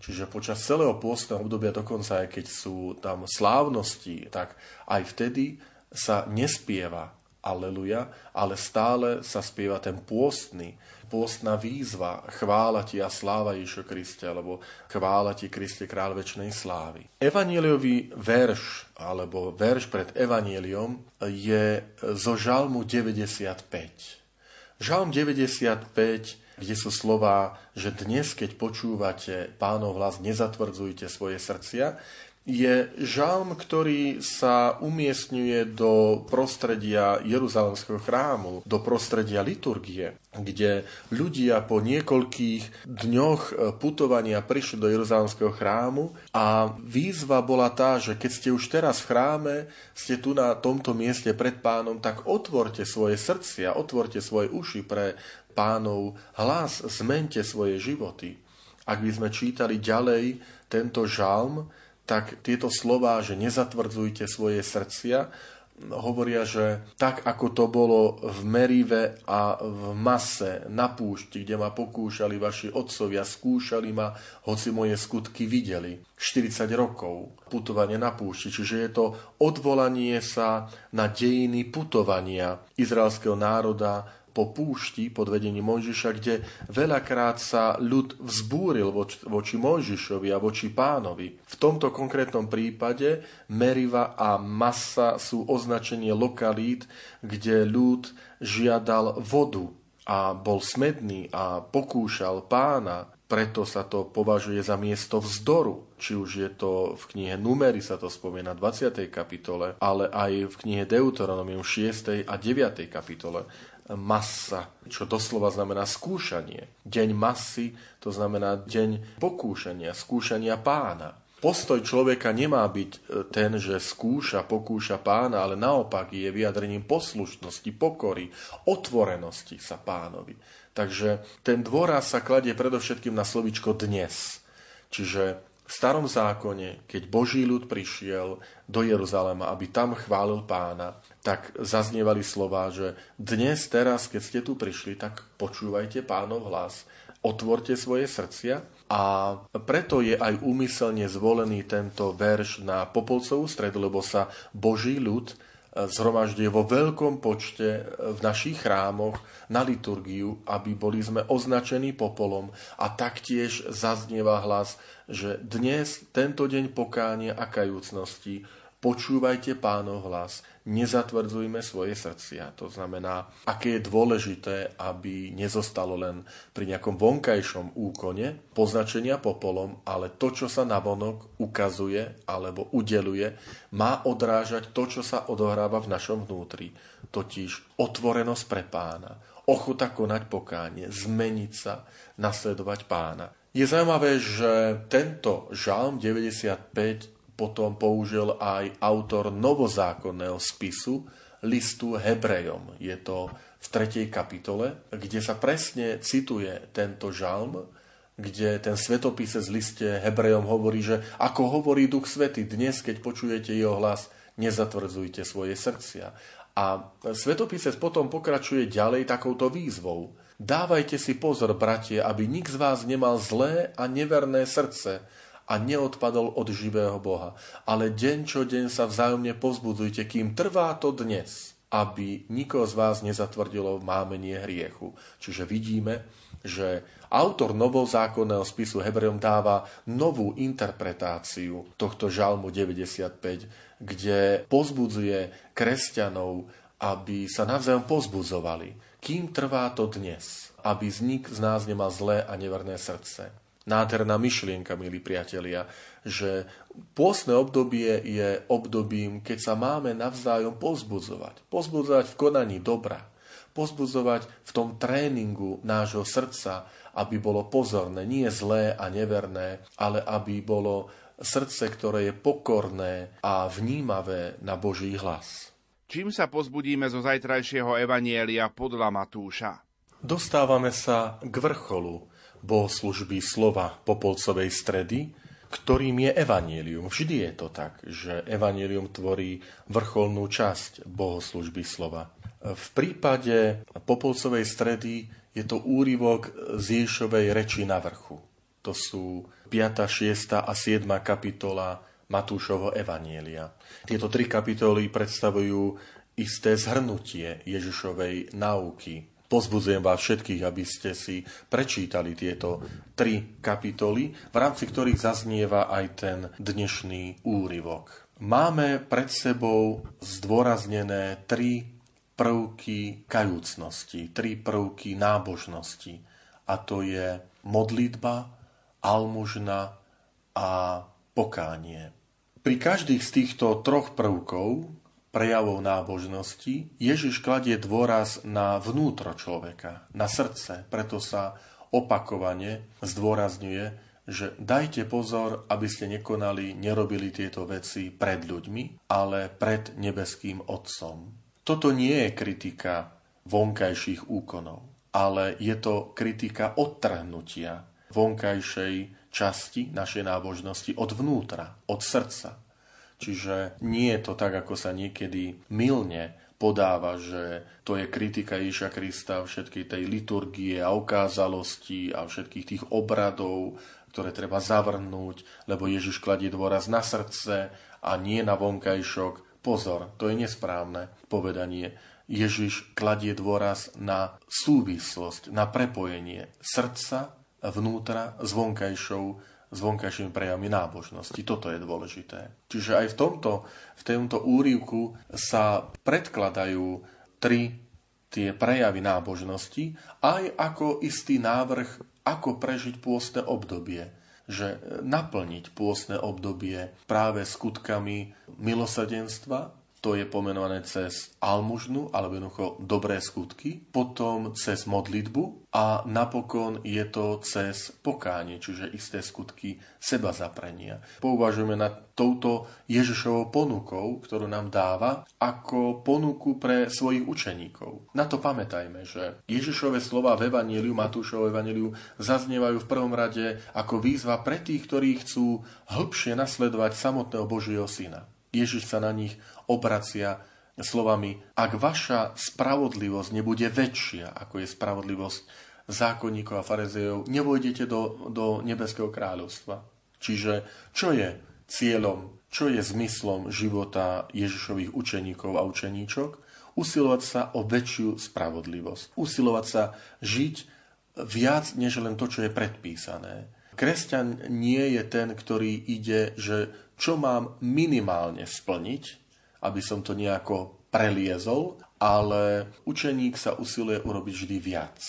Čiže počas celého pôstneho obdobia, dokonca aj keď sú tam slávnosti, tak aj vtedy sa nespieva Aleluja, ale stále sa spieva ten pôstny, pôstna výzva, chvála ti a sláva Ježišo Kriste, alebo chvála ti Kriste, král väčšnej slávy. Evanieliový verš, alebo verš pred Evanieliom je zo Žalmu 95. Žalm 95 kde sú slova, že dnes, keď počúvate pánov hlas, nezatvrdzujte svoje srdcia, je žalm, ktorý sa umiestňuje do prostredia Jeruzalemského chrámu, do prostredia liturgie, kde ľudia po niekoľkých dňoch putovania prišli do Jeruzalemského chrámu a výzva bola tá, že keď ste už teraz v chráme, ste tu na tomto mieste pred pánom, tak otvorte svoje srdcia, otvorte svoje uši pre pánov hlas, zmente svoje životy. Ak by sme čítali ďalej tento žalm, tak tieto slova, že nezatvrdzujte svoje srdcia, hovoria, že tak ako to bolo v Merive a v Mase na púšti, kde ma pokúšali vaši otcovia, skúšali ma, hoci moje skutky videli. 40 rokov putovanie na púšti, čiže je to odvolanie sa na dejiny putovania izraelského národa po púšti pod vedením Mojžiša, kde veľakrát sa ľud vzbúril voči, Mojžišovi a voči pánovi. V tomto konkrétnom prípade Meriva a Masa sú označenie lokalít, kde ľud žiadal vodu a bol smedný a pokúšal pána, preto sa to považuje za miesto vzdoru. Či už je to v knihe Numery sa to spomína 20. kapitole, ale aj v knihe Deuteronomium 6. a 9. kapitole masa, čo doslova znamená skúšanie. Deň masy, to znamená deň pokúšania, skúšania pána. Postoj človeka nemá byť e, ten, že skúša, pokúša pána, ale naopak je vyjadrením poslušnosti, pokory, otvorenosti sa pánovi. Takže ten dôraz sa kladie predovšetkým na slovičko dnes. Čiže v starom zákone, keď Boží ľud prišiel do Jeruzalema, aby tam chválil pána, tak zaznievali slova, že dnes, teraz, keď ste tu prišli, tak počúvajte pánov hlas, otvorte svoje srdcia. A preto je aj úmyselne zvolený tento verš na Popolcovú stredu, lebo sa Boží ľud zhromažďuje vo veľkom počte v našich chrámoch na liturgiu, aby boli sme označení popolom. A taktiež zaznieva hlas, že dnes, tento deň pokánia a kajúcnosti, počúvajte pánov hlas, nezatvrdzujme svoje srdcia. To znamená, aké je dôležité, aby nezostalo len pri nejakom vonkajšom úkone poznačenia popolom, ale to, čo sa navonok ukazuje alebo udeluje, má odrážať to, čo sa odohráva v našom vnútri, totiž otvorenosť pre pána, ochota konať pokánie, zmeniť sa, nasledovať pána. Je zaujímavé, že tento žalm 95 potom použil aj autor novozákonného spisu listu Hebrejom. Je to v 3. kapitole, kde sa presne cituje tento žalm, kde ten svetopise z liste Hebrejom hovorí, že ako hovorí Duch Svety, dnes, keď počujete jeho hlas, nezatvrdzujte svoje srdcia. A svetopisec potom pokračuje ďalej takouto výzvou. Dávajte si pozor, bratie, aby nik z vás nemal zlé a neverné srdce, a neodpadol od živého Boha. Ale deň čo deň sa vzájomne povzbudzujte, kým trvá to dnes, aby nikoho z vás nezatvrdilo mámenie hriechu. Čiže vidíme, že autor novozákonného spisu Hebrejom dáva novú interpretáciu tohto žalmu 95, kde pozbudzuje kresťanov, aby sa navzájom pozbudzovali. Kým trvá to dnes, aby nik z nás nemal zlé a neverné srdce. Nádherná myšlienka, milí priatelia, že pôstne obdobie je obdobím, keď sa máme navzájom pozbudzovať. Pozbudzovať v konaní dobra. Pozbudzovať v tom tréningu nášho srdca, aby bolo pozorné, nie zlé a neverné, ale aby bolo srdce, ktoré je pokorné a vnímavé na Boží hlas. Čím sa pozbudíme zo zajtrajšieho evanielia podľa Matúša? Dostávame sa k vrcholu bohoslužby slova Popolcovej stredy, ktorým je evanílium. Vždy je to tak, že evanílium tvorí vrcholnú časť bohoslužby slova. V prípade Popolcovej stredy je to úryvok z Ježovej reči na vrchu. To sú 5., 6. a 7. kapitola Matúšovo Evanielia. Tieto tri kapitoly predstavujú isté zhrnutie Ježišovej náuky. Pozbudzujem vás všetkých, aby ste si prečítali tieto tri kapitoly, v rámci ktorých zaznieva aj ten dnešný úryvok. Máme pred sebou zdôraznené tri prvky kajúcnosti, tri prvky nábožnosti. A to je modlitba, almužna a pokánie. Pri každých z týchto troch prvkov, prejavov nábožnosti, Ježiš kladie dôraz na vnútro človeka, na srdce. Preto sa opakovane zdôrazňuje, že dajte pozor, aby ste nekonali, nerobili tieto veci pred ľuďmi, ale pred nebeským Otcom. Toto nie je kritika vonkajších úkonov, ale je to kritika odtrhnutia vonkajšej časti našej nábožnosti od vnútra, od srdca. Čiže nie je to tak, ako sa niekedy milne podáva, že to je kritika Ježa Krista všetkej tej liturgie a okázalosti a všetkých tých obradov, ktoré treba zavrhnúť, lebo Ježiš kladie dôraz na srdce a nie na vonkajšok. Pozor, to je nesprávne povedanie. Ježiš kladie dôraz na súvislosť, na prepojenie srdca vnútra s vonkajšou, s vonkajšími prejavmi nábožnosti. Toto je dôležité. Čiže aj v tomto, v tomto úrivku sa predkladajú tri tie prejavy nábožnosti aj ako istý návrh, ako prežiť pôstne obdobie že naplniť pôstne obdobie práve skutkami milosadenstva, to je pomenované cez almužnu, alebo jednoducho dobré skutky, potom cez modlitbu a napokon je to cez pokánie, čiže isté skutky seba zaprenia. Pouvažujeme nad touto Ježišovou ponukou, ktorú nám dáva, ako ponuku pre svojich učeníkov. Na to pamätajme, že Ježišové slova v Evangeliu, Matúšovo Evangeliu zaznievajú v prvom rade ako výzva pre tých, ktorí chcú hĺbšie nasledovať samotného Božieho Syna. Ježiš sa na nich obracia slovami, ak vaša spravodlivosť nebude väčšia, ako je spravodlivosť zákonníkov a farizejov, nevojdete do, do nebeského kráľovstva. Čiže čo je cieľom, čo je zmyslom života Ježišových učeníkov a učeníčok? Usilovať sa o väčšiu spravodlivosť. Usilovať sa žiť viac, než len to, čo je predpísané. Kresťan nie je ten, ktorý ide, že čo mám minimálne splniť, aby som to nejako preliezol, ale učeník sa usiluje urobiť vždy viac.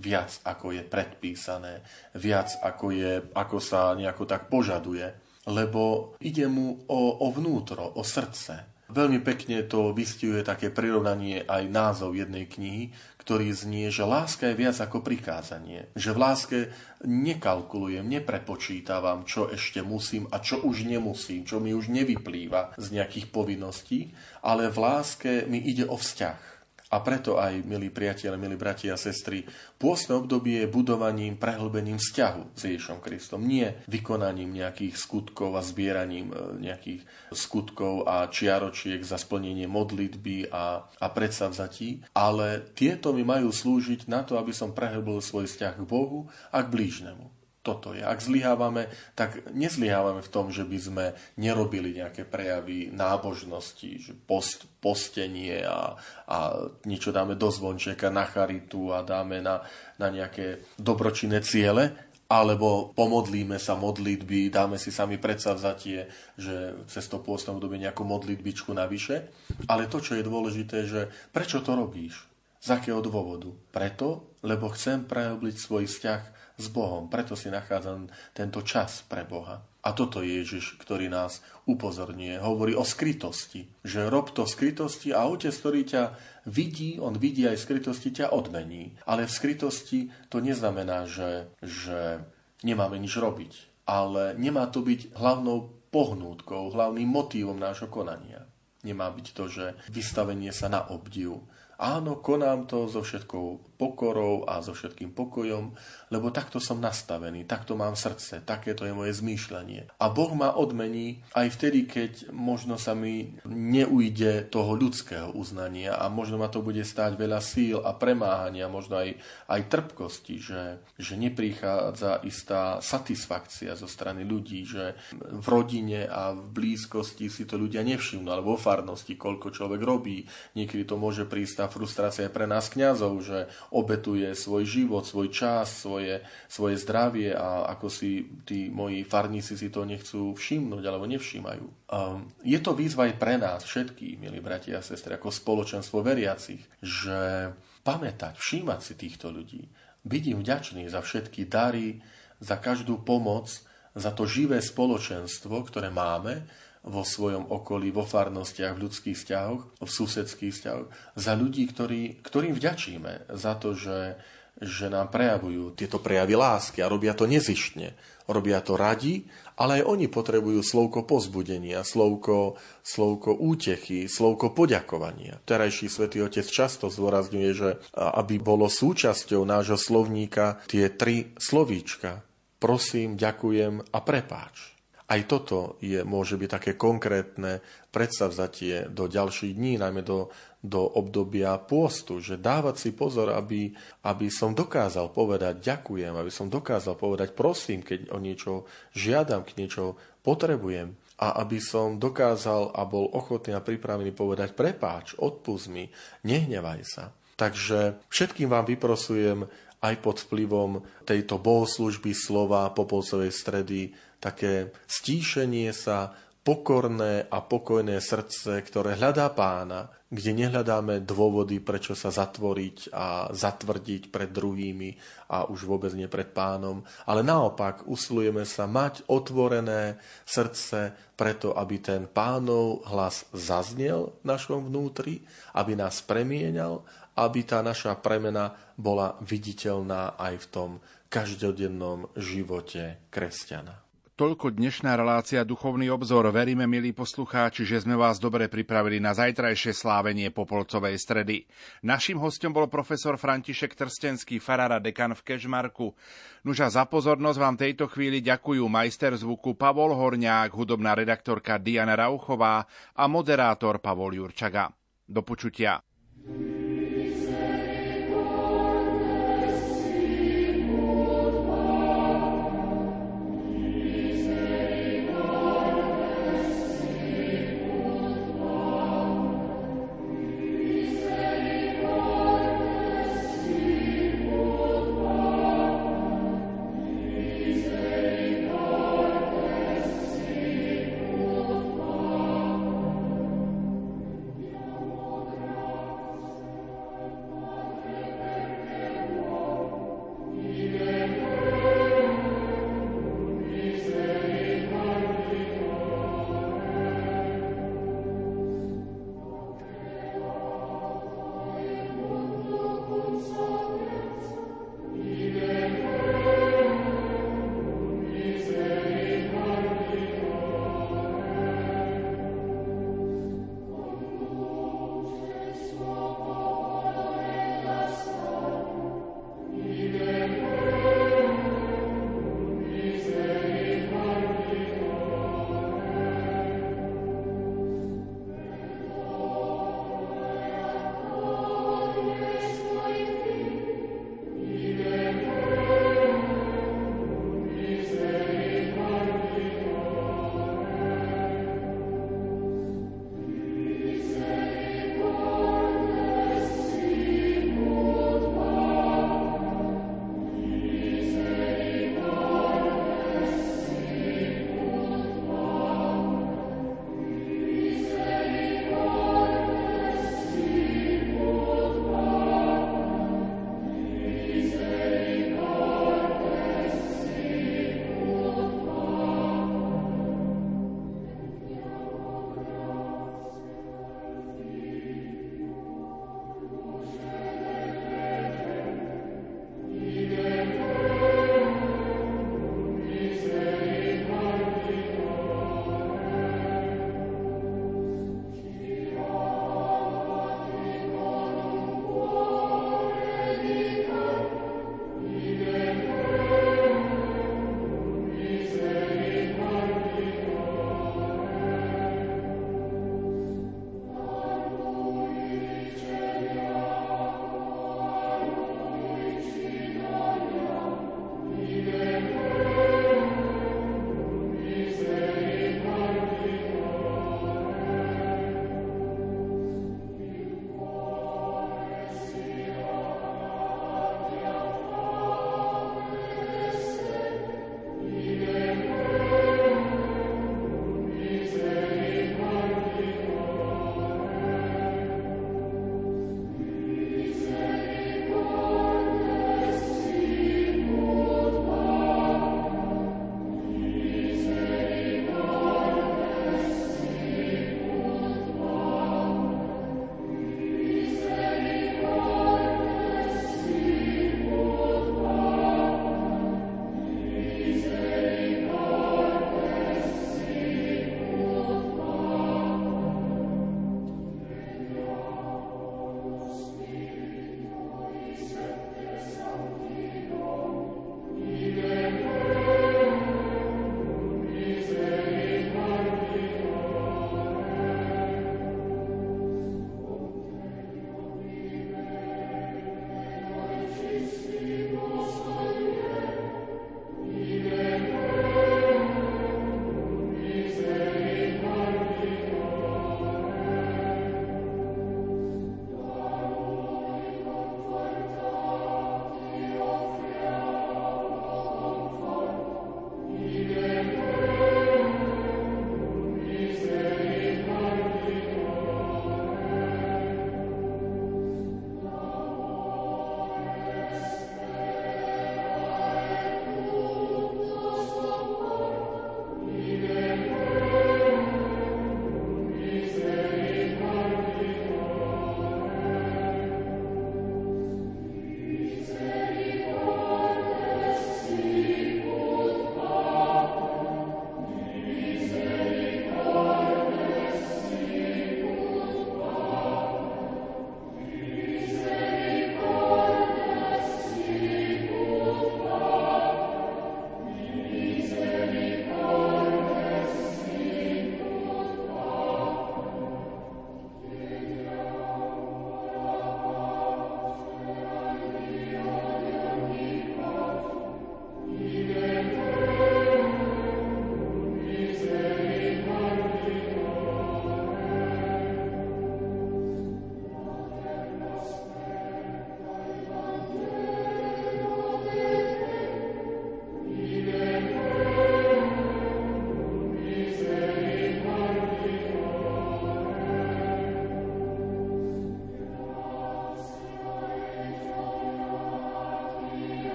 Viac, ako je predpísané, viac, ako, je, ako sa nejako tak požaduje, lebo ide mu o, o vnútro, o srdce. Veľmi pekne to vystihuje také prirovnanie aj názov jednej knihy, ktorý znie, že láska je viac ako prikázanie. Že v láske nekalkulujem, neprepočítavam, čo ešte musím a čo už nemusím, čo mi už nevyplýva z nejakých povinností, ale v láske mi ide o vzťah. A preto aj, milí priatelia, milí bratia a sestry, pôstne obdobie je budovaním, prehlbením vzťahu s Ježišom Kristom. Nie vykonaním nejakých skutkov a zbieraním e, nejakých skutkov a čiaročiek za splnenie modlitby a, a predsavzatí, ale tieto mi majú slúžiť na to, aby som prehlbil svoj vzťah k Bohu a k blížnemu toto je. Ak zlyhávame, tak nezlyhávame v tom, že by sme nerobili nejaké prejavy nábožnosti, že post, postenie a, a niečo dáme do zvončeka na charitu a dáme na, na nejaké dobročinné ciele, alebo pomodlíme sa modlitby, dáme si sami predsavzatie, že cez to pôstne obdobie nejakú modlitbičku navyše. Ale to, čo je dôležité, že prečo to robíš? Z akého dôvodu? Preto, lebo chcem prehlbiť svoj vzťah s Bohom. Preto si nachádzam tento čas pre Boha. A toto je Ježiš, ktorý nás upozorňuje. Hovorí o skrytosti. Že rob to v skrytosti a otec, ktorý ťa vidí, on vidí aj v skrytosti, ťa odmení. Ale v skrytosti to neznamená, že, že nemáme nič robiť. Ale nemá to byť hlavnou pohnútkou, hlavným motívom nášho konania. Nemá byť to, že vystavenie sa na obdiv, Áno, konám to so všetkou pokorou a so všetkým pokojom, lebo takto som nastavený, takto mám srdce, takéto je moje zmýšľanie. A Boh ma odmení aj vtedy, keď možno sa mi neujde toho ľudského uznania a možno ma to bude stáť veľa síl a premáhania, možno aj, aj trpkosti, že, že neprichádza istá satisfakcia zo strany ľudí, že v rodine a v blízkosti si to ľudia nevšimnú, alebo vo farnosti, koľko človek robí. Niekedy to môže prísť tá frustrácia pre nás kňazov, že obetuje svoj život, svoj čas, svoje, svoje zdravie a ako si tí moji farníci si to nechcú všimnúť alebo nevšímajú. Um, je to výzva aj pre nás všetkých, milí bratia a sestry, ako spoločenstvo veriacich, že pamätať, všímať si týchto ľudí, byť im vďačný za všetky dary, za každú pomoc, za to živé spoločenstvo, ktoré máme vo svojom okolí, vo farnostiach, v ľudských vzťahoch, v susedských vzťahoch, za ľudí, ktorí, ktorým vďačíme za to, že, že nám prejavujú tieto prejavy lásky a robia to nezištne. Robia to radi, ale aj oni potrebujú slovko pozbudenia, slovko, slovko útechy, slovko poďakovania. Terajší svätý Otec často zdôrazňuje, že aby bolo súčasťou nášho slovníka tie tri slovíčka. Prosím, ďakujem a prepáč. Aj toto je, môže byť také konkrétne predsavzatie do ďalších dní, najmä do, do obdobia pôstu, že dávať si pozor, aby, aby som dokázal povedať ďakujem, aby som dokázal povedať prosím, keď o niečo žiadam, keď niečo potrebujem a aby som dokázal a bol ochotný a pripravený povedať prepáč, odpust mi, nehnevaj sa. Takže všetkým vám vyprosujem aj pod vplyvom tejto bohoslužby slova Popolcovej stredy také stíšenie sa, pokorné a pokojné srdce, ktoré hľadá pána, kde nehľadáme dôvody, prečo sa zatvoriť a zatvrdiť pred druhými a už vôbec nie pred pánom, ale naopak usilujeme sa mať otvorené srdce preto, aby ten pánov hlas zaznel v našom vnútri, aby nás premienal, aby tá naša premena bola viditeľná aj v tom každodennom živote kresťana. Toľko dnešná relácia Duchovný obzor. Veríme, milí poslucháči, že sme vás dobre pripravili na zajtrajšie slávenie Popolcovej stredy. Naším hostom bol profesor František Trstenský, farára dekan v Kežmarku. Nuža za pozornosť vám tejto chvíli ďakujú majster zvuku Pavol Horňák, hudobná redaktorka Diana Rauchová a moderátor Pavol Jurčaga. Do počutia.